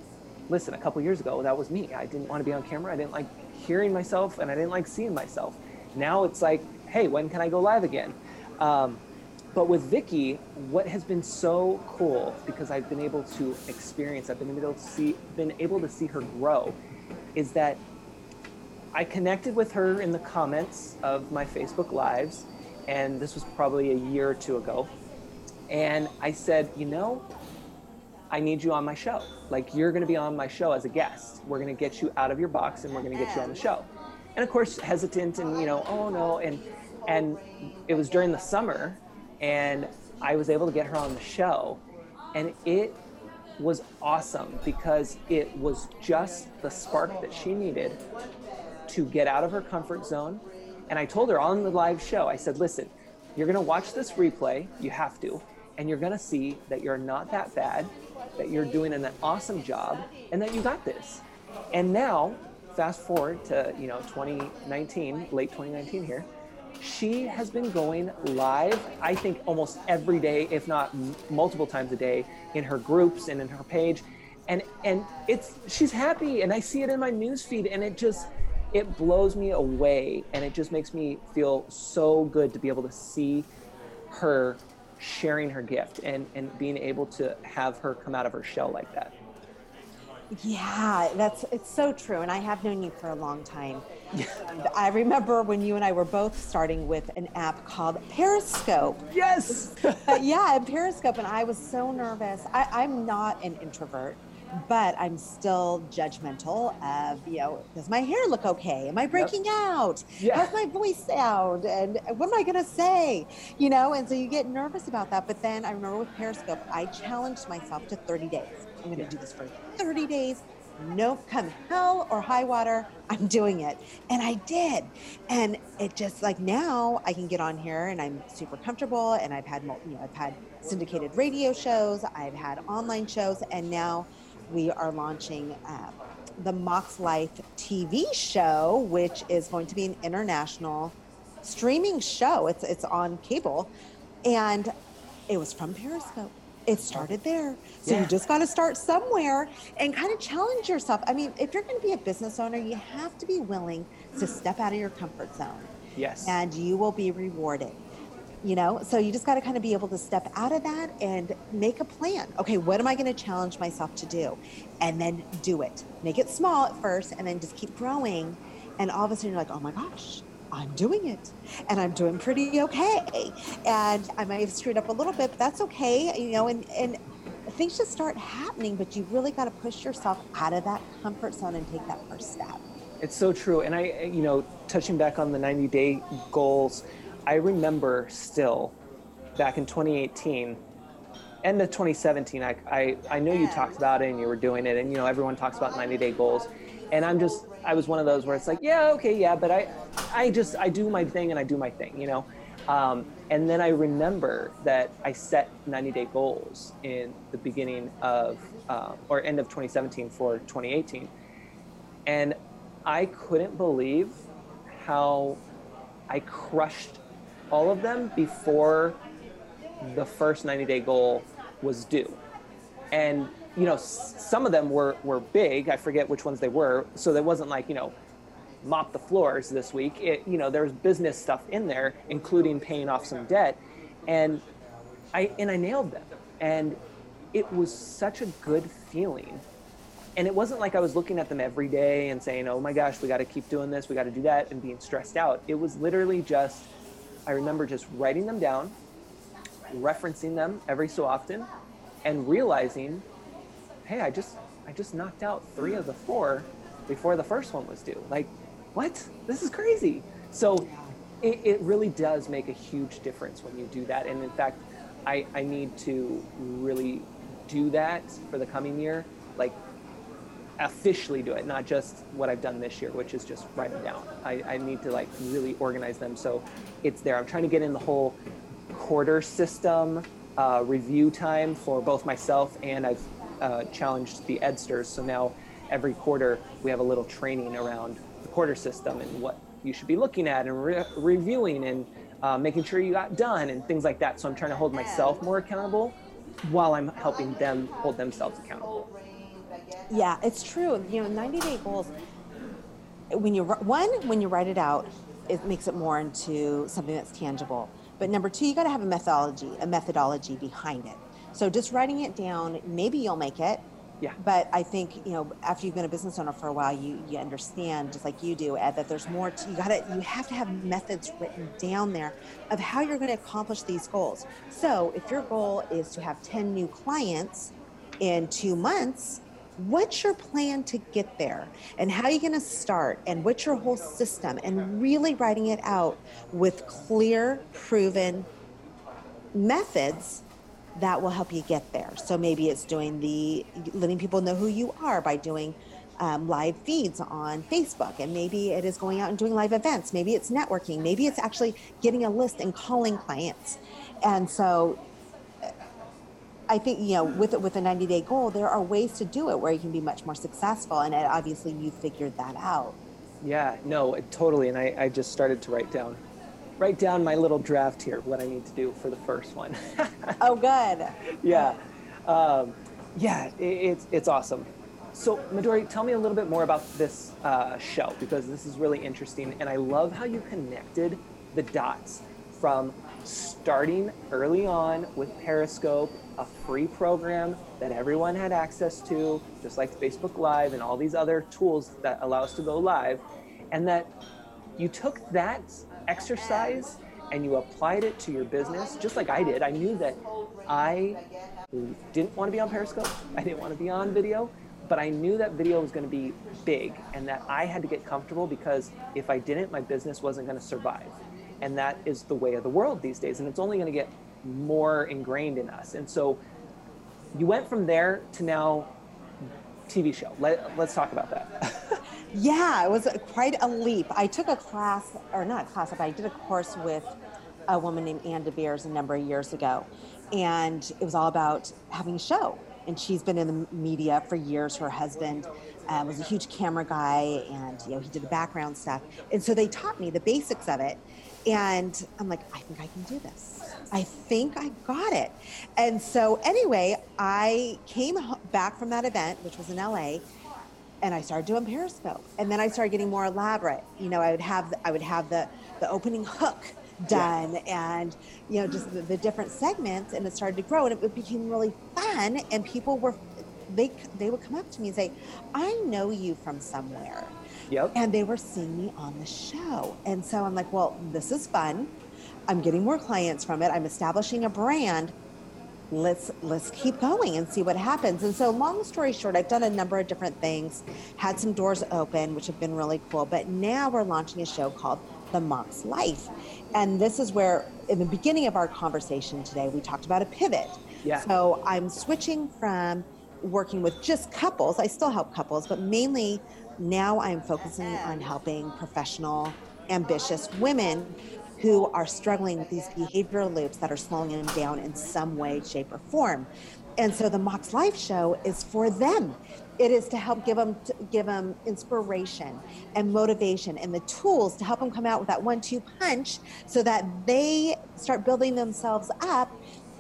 B: listen. A couple years ago, that was me. I didn't want to be on camera. I didn't like hearing myself, and I didn't like seeing myself. Now it's like, hey, when can I go live again? Um, but with Vicky, what has been so cool because I've been able to experience, I've been able to see, been able to see her grow, is that I connected with her in the comments of my Facebook lives, and this was probably a year or two ago. And I said, you know, I need you on my show. Like you're going to be on my show as a guest. We're going to get you out of your box, and we're going to get you on the show. And of course, hesitant and you know, oh no, and and it was during the summer and I was able to get her on the show, and it was awesome because it was just the spark that she needed to get out of her comfort zone. And I told her on the live show, I said, listen, you're going to watch this replay, you have to, and you're going to see that you're not that bad, that you're doing an awesome job, and that you got this. And now, fast forward to, you know, 2019, late 2019 here, she has been going live, I think almost every day, if not m- multiple times a day, in her groups and in her page. And and it's she's happy and I see it in my newsfeed and it just it blows me away and it just makes me feel so good to be able to see her sharing her gift and, and being able to have her come out of her shell like that.
C: Yeah, that's it's so true. And I have known you for a long time. *laughs* I remember when you and I were both starting with an app called Periscope.
B: Yes.
C: yeah, Periscope, and I was so nervous. I, I'm not an introvert, but I'm still judgmental of, you know, does my hair look okay? Am I breaking yep. out? Yeah. How's my voice sound? And what am I going to say? You know, and so you get nervous about that. But then I remember with Periscope, I challenged myself to 30 days. I'm going to yeah. do this for 30 days. No, come hell or high water, I'm doing it. And I did. And it just like now I can get on here and I'm super comfortable. And I've had, you know, I've had syndicated radio shows, I've had online shows, and now we are launching uh, the Mox Life TV show, which is going to be an international streaming show. It's it's on cable, and it was from Periscope it started there. So yeah. you just got to start somewhere and kind of challenge yourself. I mean, if you're going to be a business owner, you have to be willing to step out of your comfort zone.
B: Yes.
C: And you will be rewarded. You know, so you just got to kind of be able to step out of that and make a plan. Okay, what am I going to challenge myself to do? And then do it. Make it small at first and then just keep growing. And all of a sudden you're like, oh my gosh, I'm doing it and I'm doing pretty okay. And I might have screwed up a little bit, but that's okay. You know, and, and things just start happening, but you really got to push yourself out of that comfort zone and take that first step.
B: It's so true. And I, you know, touching back on the 90 day goals, I remember still back in 2018, end of 2017, I, I, I know you talked about it and you were doing it, and you know, everyone talks about 90 day goals. And I'm just, I was one of those where it's like, yeah, okay, yeah, but I, I just, I do my thing and I do my thing, you know? Um, and then I remember that I set 90 day goals in the beginning of, uh, or end of 2017 for 2018. And I couldn't believe how I crushed all of them before the first 90 day goal was due. And you know, some of them were were big. I forget which ones they were. So there wasn't like you know, mop the floors this week. It, you know, there was business stuff in there, including paying off some debt, and I and I nailed them. And it was such a good feeling. And it wasn't like I was looking at them every day and saying, "Oh my gosh, we got to keep doing this, we got to do that," and being stressed out. It was literally just, I remember just writing them down, referencing them every so often, and realizing hey, I just I just knocked out three of the four before the first one was due. Like, what? This is crazy. So it, it really does make a huge difference when you do that. And in fact, I, I need to really do that for the coming year. Like officially do it, not just what I've done this year, which is just write them down. I, I need to like really organize them so it's there. I'm trying to get in the whole quarter system uh, review time for both myself and I've uh, challenged the Edsters. So now every quarter we have a little training around the quarter system and what you should be looking at and re- reviewing and uh, making sure you got done and things like that. So I'm trying to hold myself more accountable while I'm helping them hold themselves accountable.
C: Yeah, it's true. You know, 90 day goals, when you, one, when you write it out, it makes it more into something that's tangible. But number two, you got to have a methodology, a methodology behind it. So just writing it down, maybe you'll make it.
B: Yeah.
C: But I think you know after you've been a business owner for a while, you you understand just like you do, Ed, that there's more. To, you got to you have to have methods written down there of how you're going to accomplish these goals. So if your goal is to have 10 new clients in two months, what's your plan to get there? And how are you going to start? And what's your whole system? And really writing it out with clear proven methods that will help you get there. So maybe it's doing the letting people know who you are by doing um, live feeds on facebook. And maybe it is going out and doing live events. Maybe it's networking. Maybe it's actually getting a list and calling clients. And so I think you know with with a 90 day goal, there are ways to do it where you can be much more successful, and obviously you figured that out.
B: Yeah, no, totally. And I, I just started to write down write down my little draft here, what I need to do for the first one. *laughs*
C: oh, good.
B: Yeah, um, yeah, it, it's it's awesome. So, Midori, tell me a little bit more about this uh, show because this is really interesting, and I love how you connected the dots from starting early on with Periscope a free program that everyone had access to, just like Facebook Live and all these other tools that allow us to go live, and that you took that exercise and you applied it to your business, just like I did. I knew that I didn't want to be on Periscope, I didn't want to be on video, but I knew that video was going to be big and that I had to get comfortable because if I didn't, my business wasn't going to survive. And that is the way of the world these days. And it's only going to get more ingrained in us. And so you went from there to now TV show. Let, let's talk about that. *laughs*
C: yeah, it was quite a leap. I took a class, or not a class, but I did a course with a woman named Ann DeBeers a number of years ago. And it was all about having a show. And she's been in the media for years. Her husband um, was a huge camera guy, and you know he did the background stuff. And so they taught me the basics of it. And I'm like, I think I can do this. I think I got it. And so, anyway, I came back from that event, which was in LA, and I started doing Periscope. And then I started getting more elaborate. You know, I would have I would have the the opening hook done yeah. and you know just the, the, different segments and it started to grow and it, became really fun and people were they they would come up to me and say i know you from somewhere
B: Yep.
C: And they were seeing me on the show. And so I'm like, well, this is fun. I'm getting more clients from it. I'm establishing a brand. Let's let's keep going and see what happens. And so long story short, I've done a number of different things, had some doors open, which have been really cool. But now we're launching a show called The Monk's Life. And this is where in the beginning of our conversation today, we talked about a pivot.
B: Yeah.
C: So I'm switching from working with just couples. I still help couples, but mainly now I'm focusing on helping professional, ambitious women who are struggling with these behavioral loops that are slowing them down in some way, shape, or form. And so the Mox Life Show is for them. It is to help give them give them inspiration and motivation and the tools to help them come out with that one-two punch, so that they start building themselves up,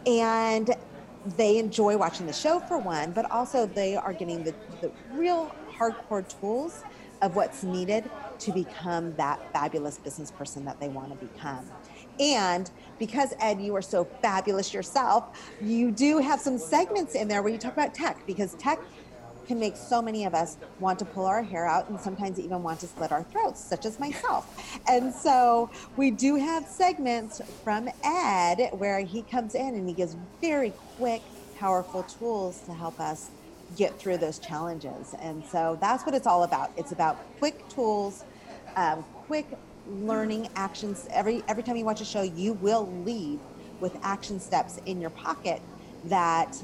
C: and they enjoy watching the show for one, but also they are getting the, the real hardcore tools of what's needed to become that fabulous business person that they want to become. And because Ed, you are so fabulous yourself, you do have some segments in there where you talk about tech because tech can make so many of us want to pull our hair out and sometimes even want to slit our throats, such as myself. And so we do have segments from Ed where he comes in and he gives very quick, powerful tools to help us get through those challenges. And so that's what it's all about. It's about quick tools, um, quick learning actions. Every every time you watch a show, you will leave with action steps in your pocket that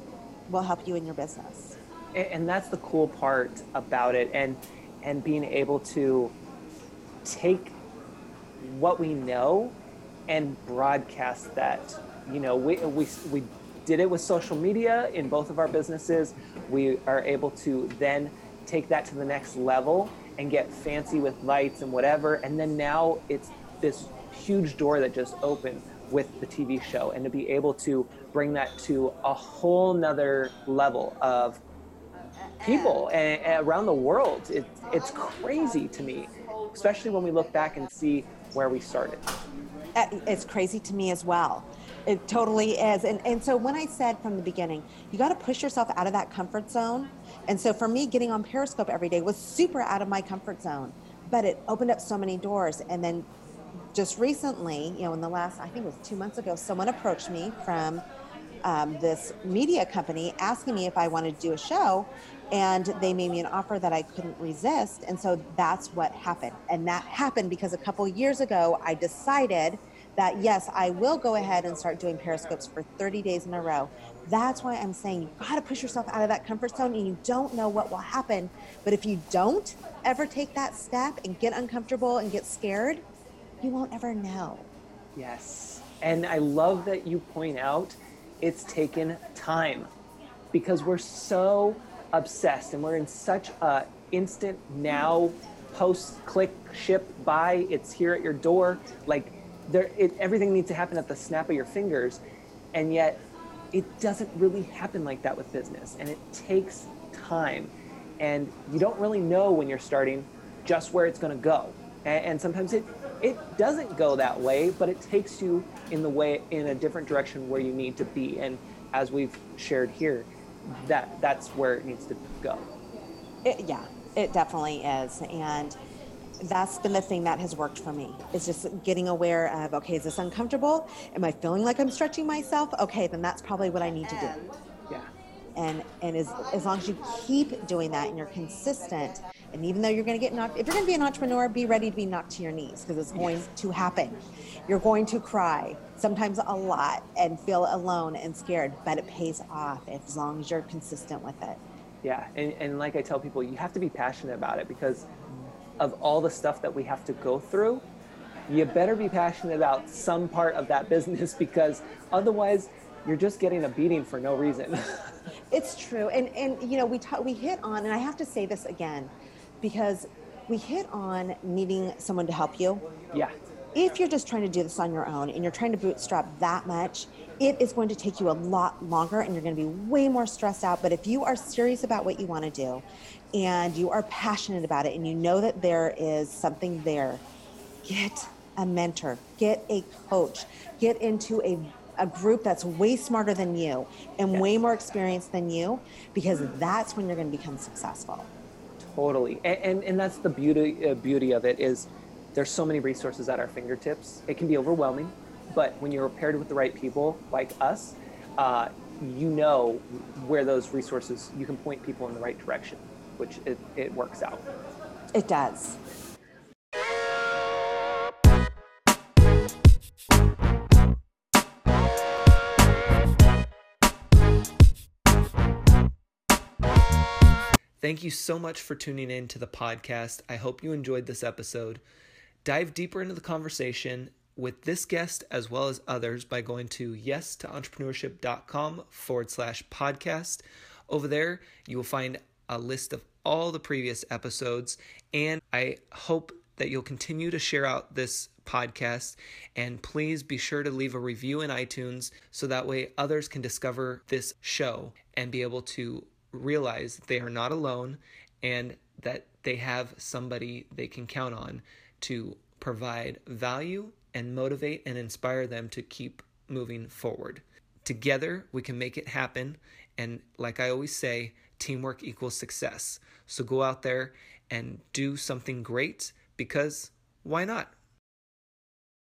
C: will help you in your business.
B: And that's the cool part about it, and and being able to take what we know and broadcast that. You know, we we we did it with social media in both of our businesses. We are able to then take that to the next level and get fancy with lights and whatever. And then now it's this huge door that just opened with the TV show and to be able to bring that to a whole nother level of people and, around the world. It, it's crazy to me, especially when we look back and see where we started.
C: Uh, It's crazy to me as well. It totally is. And, and so when I said from the beginning, you got to push yourself out of that comfort zone. And so for me, getting on Periscope every day was super out of my comfort zone, but it opened up so many doors. And then just recently, you know, in the last, I think it was two months ago, someone approached me from um, this media company asking me if I wanted to do a show. And they made me an offer that I couldn't resist. And so that's what happened. And that happened because a couple years ago, I decided that yes, I will go ahead and start doing periscopes for 30 days in a row. That's why I'm saying you've got to push yourself out of that comfort zone and you don't know what will happen. But if you don't ever take that step and get uncomfortable and get scared, you won't ever know.
B: Yes. And I love that you point out it's taken time because we're so obsessed and we're in such a instant now post click ship buy it's here at your door like there it, everything needs to happen at the snap of your fingers and yet it doesn't really happen like that with business and it takes time. And you don't really know when you're starting just where it's going to go. And, and sometimes it it doesn't go that way but it takes you in the way in a different direction where you need to be. And as we've shared here that that's where it needs to go.
C: It, yeah, it definitely is. And that's been the thing that has worked for me. It's just getting aware of, okay, is this uncomfortable? Am I feeling like I'm stretching myself? Okay, then that's probably what I need to do.
B: yeah
C: And and as, as long as you keep doing that and you're consistent, and even though you're going to get knocked, if you're going to be an entrepreneur, be ready to be knocked to your knees because it's going to happen. You're going to cry, sometimes a lot, and feel alone and scared, but it pays off as long as you're consistent with it.
B: Yeah, and, and like I tell people, you have to be passionate about it because of all the stuff that we have to go through. You better be passionate about some part of that *laughs* business because otherwise, you're just getting a beating for no reason. *laughs*
C: It's true, and and you know we ta- we hit on, and I have to say this again, because we hit on needing someone to help you.
B: yeah,
C: If you're just trying to do this on your own and you're trying to bootstrap that much, it is going to take you a lot longer, and you're going to be way more stressed out. But if you are serious about what you want to do, and you are passionate about it, and you know that there is something there, get a mentor, get a coach, get into a a group that's way smarter than you and
B: Yes.
C: way more experienced than you because that's when you're going to become successful.
B: totally. And, and, and that's the beauty, uh, beauty of it is there's so many resources at our fingertips. It can be overwhelming, but when you're paired with the right people like us, uh, you know where those resources, you can point people in the right direction, which it, it works out.
C: It does.
A: Thank you so much for tuning in to the podcast. I hope you enjoyed this episode. Dive deeper into the conversation with this guest as well as others by going to yes to entrepreneurship.com forward slash podcast. Over there, you will find a list of all the previous episodes, and I hope that you'll continue to share out this podcast. And please be sure to leave a review in iTunes so that way others can discover this show and be able to realize they are not alone and that they have somebody they can count on to provide value and motivate and inspire them to keep moving forward. Together, we can make it happen. And like I always say, teamwork equals success. So go out there and do something great because why not?